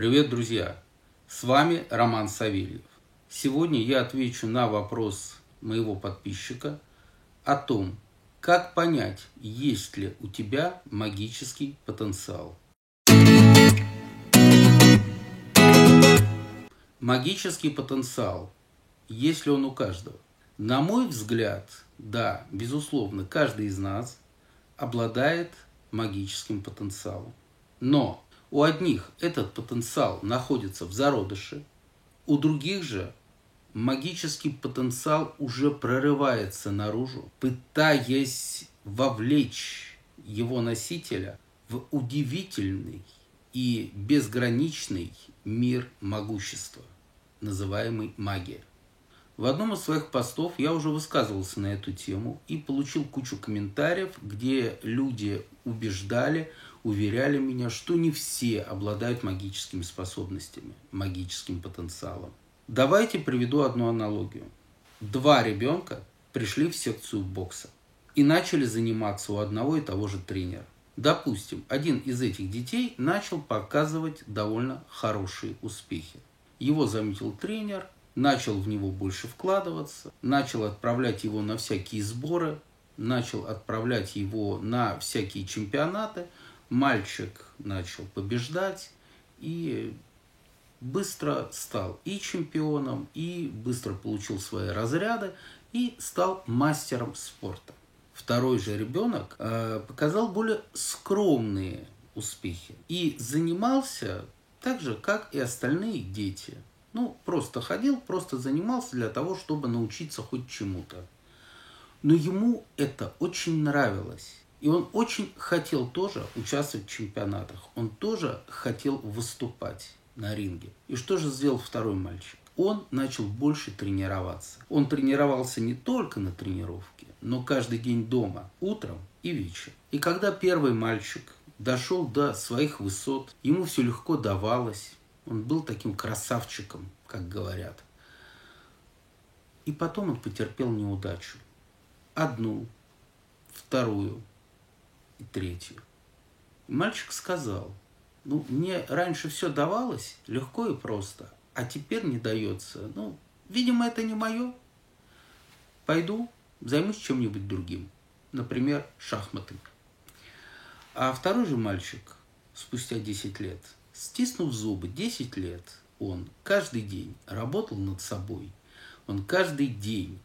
Привет, друзья! С вами Роман Савельев. Сегодня я отвечу на вопрос моего подписчика о том, как понять, есть ли у тебя магический потенциал. Магический потенциал, есть ли он у каждого? На мой взгляд, да, безусловно, каждый из нас обладает магическим потенциалом. Но у одних этот потенциал находится в зародыше, у других же магический потенциал уже прорывается наружу, пытаясь вовлечь его носителя в удивительный и безграничный мир могущества, называемый магия. В одном из своих постов я уже высказывался на эту тему и получил кучу комментариев, где люди убеждали, уверяли меня, что не все обладают магическими способностями, магическим потенциалом. Давайте приведу одну аналогию. Два ребенка пришли в секцию бокса и начали заниматься у одного и того же тренера. Допустим, один из этих детей начал показывать довольно хорошие успехи. Его заметил тренер, начал в него больше вкладываться, начал отправлять его на всякие сборы, начал отправлять его на всякие чемпионаты – мальчик начал побеждать и быстро стал и чемпионом, и быстро получил свои разряды, и стал мастером спорта. Второй же ребенок э, показал более скромные успехи и занимался так же, как и остальные дети. Ну, просто ходил, просто занимался для того, чтобы научиться хоть чему-то. Но ему это очень нравилось. И он очень хотел тоже участвовать в чемпионатах. Он тоже хотел выступать на ринге. И что же сделал второй мальчик? Он начал больше тренироваться. Он тренировался не только на тренировке, но каждый день дома, утром и вечером. И когда первый мальчик дошел до своих высот, ему все легко давалось. Он был таким красавчиком, как говорят. И потом он потерпел неудачу. Одну, вторую, и третью. И мальчик сказал, ну, мне раньше все давалось легко и просто, а теперь не дается. Ну, видимо, это не мое. Пойду займусь чем-нибудь другим. Например, шахматами. А второй же мальчик, спустя 10 лет, стиснув зубы, 10 лет, он каждый день работал над собой. Он каждый день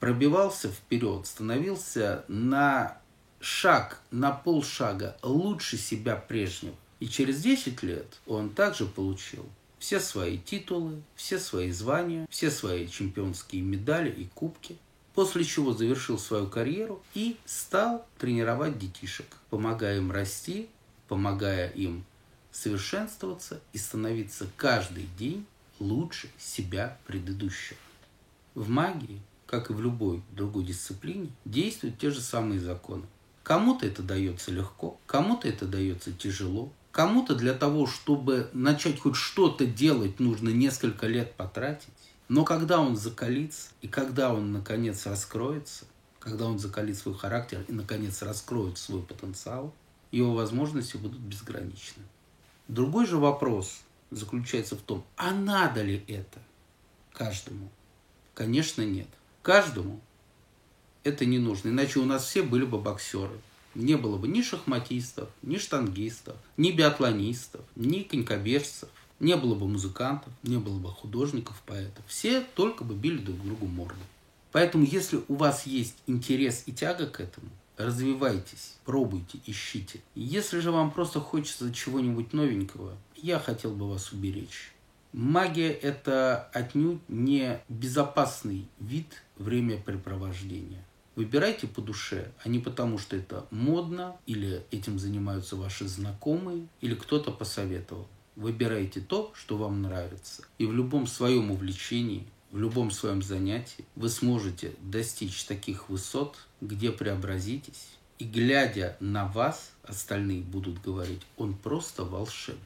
пробивался вперед, становился на шаг на полшага лучше себя прежнего. И через 10 лет он также получил все свои титулы, все свои звания, все свои чемпионские медали и кубки. После чего завершил свою карьеру и стал тренировать детишек, помогая им расти, помогая им совершенствоваться и становиться каждый день лучше себя предыдущего. В магии, как и в любой другой дисциплине, действуют те же самые законы. Кому-то это дается легко, кому-то это дается тяжело. Кому-то для того, чтобы начать хоть что-то делать, нужно несколько лет потратить. Но когда он закалится, и когда он наконец раскроется, когда он закалит свой характер и наконец раскроет свой потенциал, его возможности будут безграничны. Другой же вопрос заключается в том, а надо ли это каждому? Конечно, нет. Каждому это не нужно. Иначе у нас все были бы боксеры. Не было бы ни шахматистов, ни штангистов, ни биатлонистов, ни конькобежцев. Не было бы музыкантов, не было бы художников, поэтов. Все только бы били друг другу морду. Поэтому, если у вас есть интерес и тяга к этому, развивайтесь, пробуйте, ищите. Если же вам просто хочется чего-нибудь новенького, я хотел бы вас уберечь. Магия – это отнюдь не безопасный вид времяпрепровождения. Выбирайте по душе, а не потому, что это модно, или этим занимаются ваши знакомые, или кто-то посоветовал. Выбирайте то, что вам нравится. И в любом своем увлечении, в любом своем занятии вы сможете достичь таких высот, где преобразитесь. И глядя на вас, остальные будут говорить, он просто волшебник.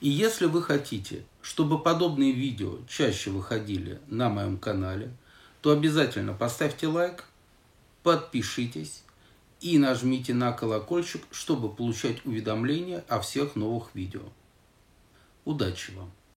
И если вы хотите, чтобы подобные видео чаще выходили на моем канале, то обязательно поставьте лайк, подпишитесь и нажмите на колокольчик, чтобы получать уведомления о всех новых видео. Удачи вам!